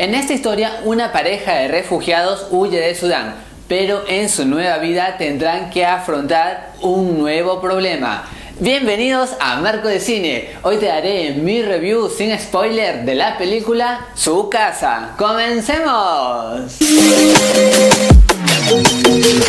En esta historia, una pareja de refugiados huye de Sudán, pero en su nueva vida tendrán que afrontar un nuevo problema. Bienvenidos a Marco de Cine. Hoy te daré mi review sin spoiler de la película Su casa. ¡Comencemos!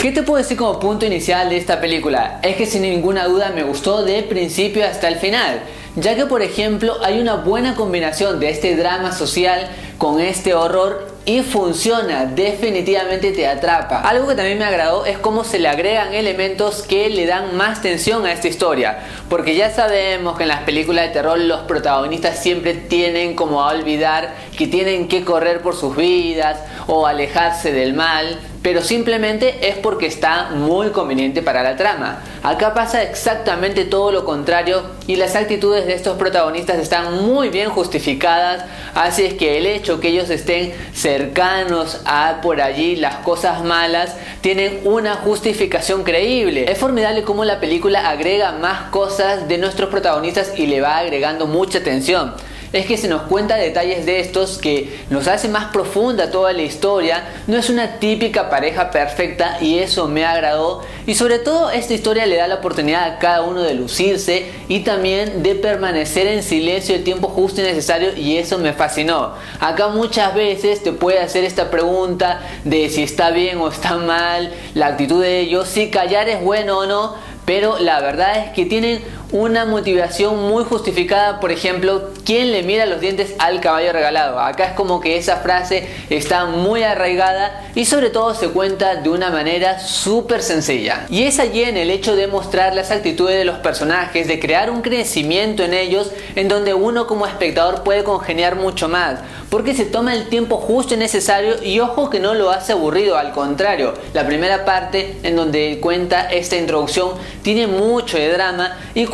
¿Qué te puedo decir como punto inicial de esta película? Es que sin ninguna duda me gustó de principio hasta el final, ya que por ejemplo hay una buena combinación de este drama social con este horror y funciona, definitivamente te atrapa. Algo que también me agradó es cómo se le agregan elementos que le dan más tensión a esta historia, porque ya sabemos que en las películas de terror los protagonistas siempre tienen como a olvidar que tienen que correr por sus vidas o alejarse del mal, pero simplemente es porque está muy conveniente para la trama. Acá pasa exactamente todo lo contrario y las actitudes de estos protagonistas están muy bien justificadas, así es que el hecho que ellos estén cercanos a por allí las cosas malas tienen una justificación creíble. Es formidable cómo la película agrega más cosas de nuestros protagonistas y le va agregando mucha tensión es que se nos cuenta detalles de estos que nos hace más profunda toda la historia. No es una típica pareja perfecta y eso me agradó. Y sobre todo esta historia le da la oportunidad a cada uno de lucirse y también de permanecer en silencio el tiempo justo y necesario y eso me fascinó. Acá muchas veces te puede hacer esta pregunta de si está bien o está mal la actitud de ellos, si callar es bueno o no, pero la verdad es que tienen una motivación muy justificada, por ejemplo, ¿quién le mira los dientes al caballo regalado? Acá es como que esa frase está muy arraigada y sobre todo se cuenta de una manera súper sencilla. Y es allí en el hecho de mostrar las actitudes de los personajes, de crear un crecimiento en ellos en donde uno como espectador puede congeniar mucho más, porque se toma el tiempo justo y necesario y ojo que no lo hace aburrido, al contrario, la primera parte en donde cuenta esta introducción tiene mucho de drama y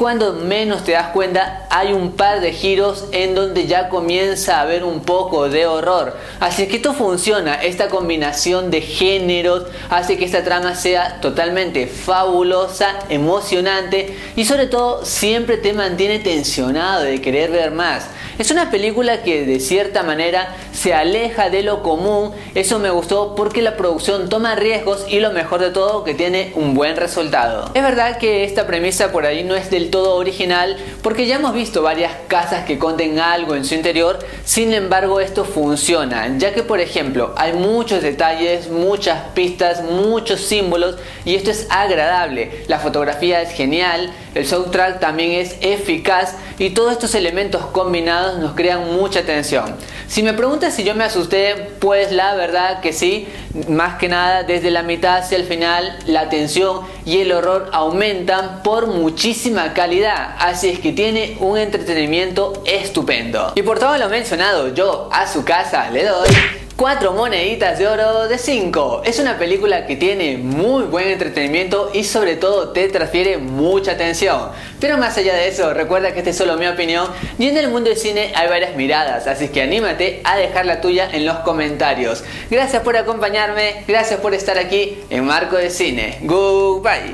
menos te das cuenta hay un par de giros en donde ya comienza a haber un poco de horror. Así que esto funciona, esta combinación de géneros hace que esta trama sea totalmente fabulosa, emocionante y sobre todo siempre te mantiene tensionado de querer ver más. Es una película que de cierta manera se aleja de lo común, eso me gustó porque la producción toma riesgos y lo mejor de todo que tiene un buen resultado. Es verdad que esta premisa por ahí no es del todo original porque ya hemos visto varias casas que conten algo en su interior, sin embargo esto funciona, ya que por ejemplo hay muchos detalles, muchas pistas, muchos símbolos y esto es agradable, la fotografía es genial, el soundtrack también es eficaz y todos estos elementos combinados nos crean mucha tensión. Si me preguntas si yo me asusté, pues la verdad que sí, más que nada desde la mitad hacia el final la tensión y el horror aumentan por muchísima calidad, así es que tiene un entretenimiento estupendo. Y por todo lo mencionado, yo a su casa le doy 4 moneditas de oro de 5. Es una película que tiene muy buen entretenimiento y sobre todo te transfiere mucha atención. Pero más allá de eso, recuerda que esta es solo mi opinión y en el mundo del cine hay varias miradas, así que anímate a dejar la tuya en los comentarios. Gracias por acompañarme, gracias por estar aquí en Marco de Cine. Goodbye.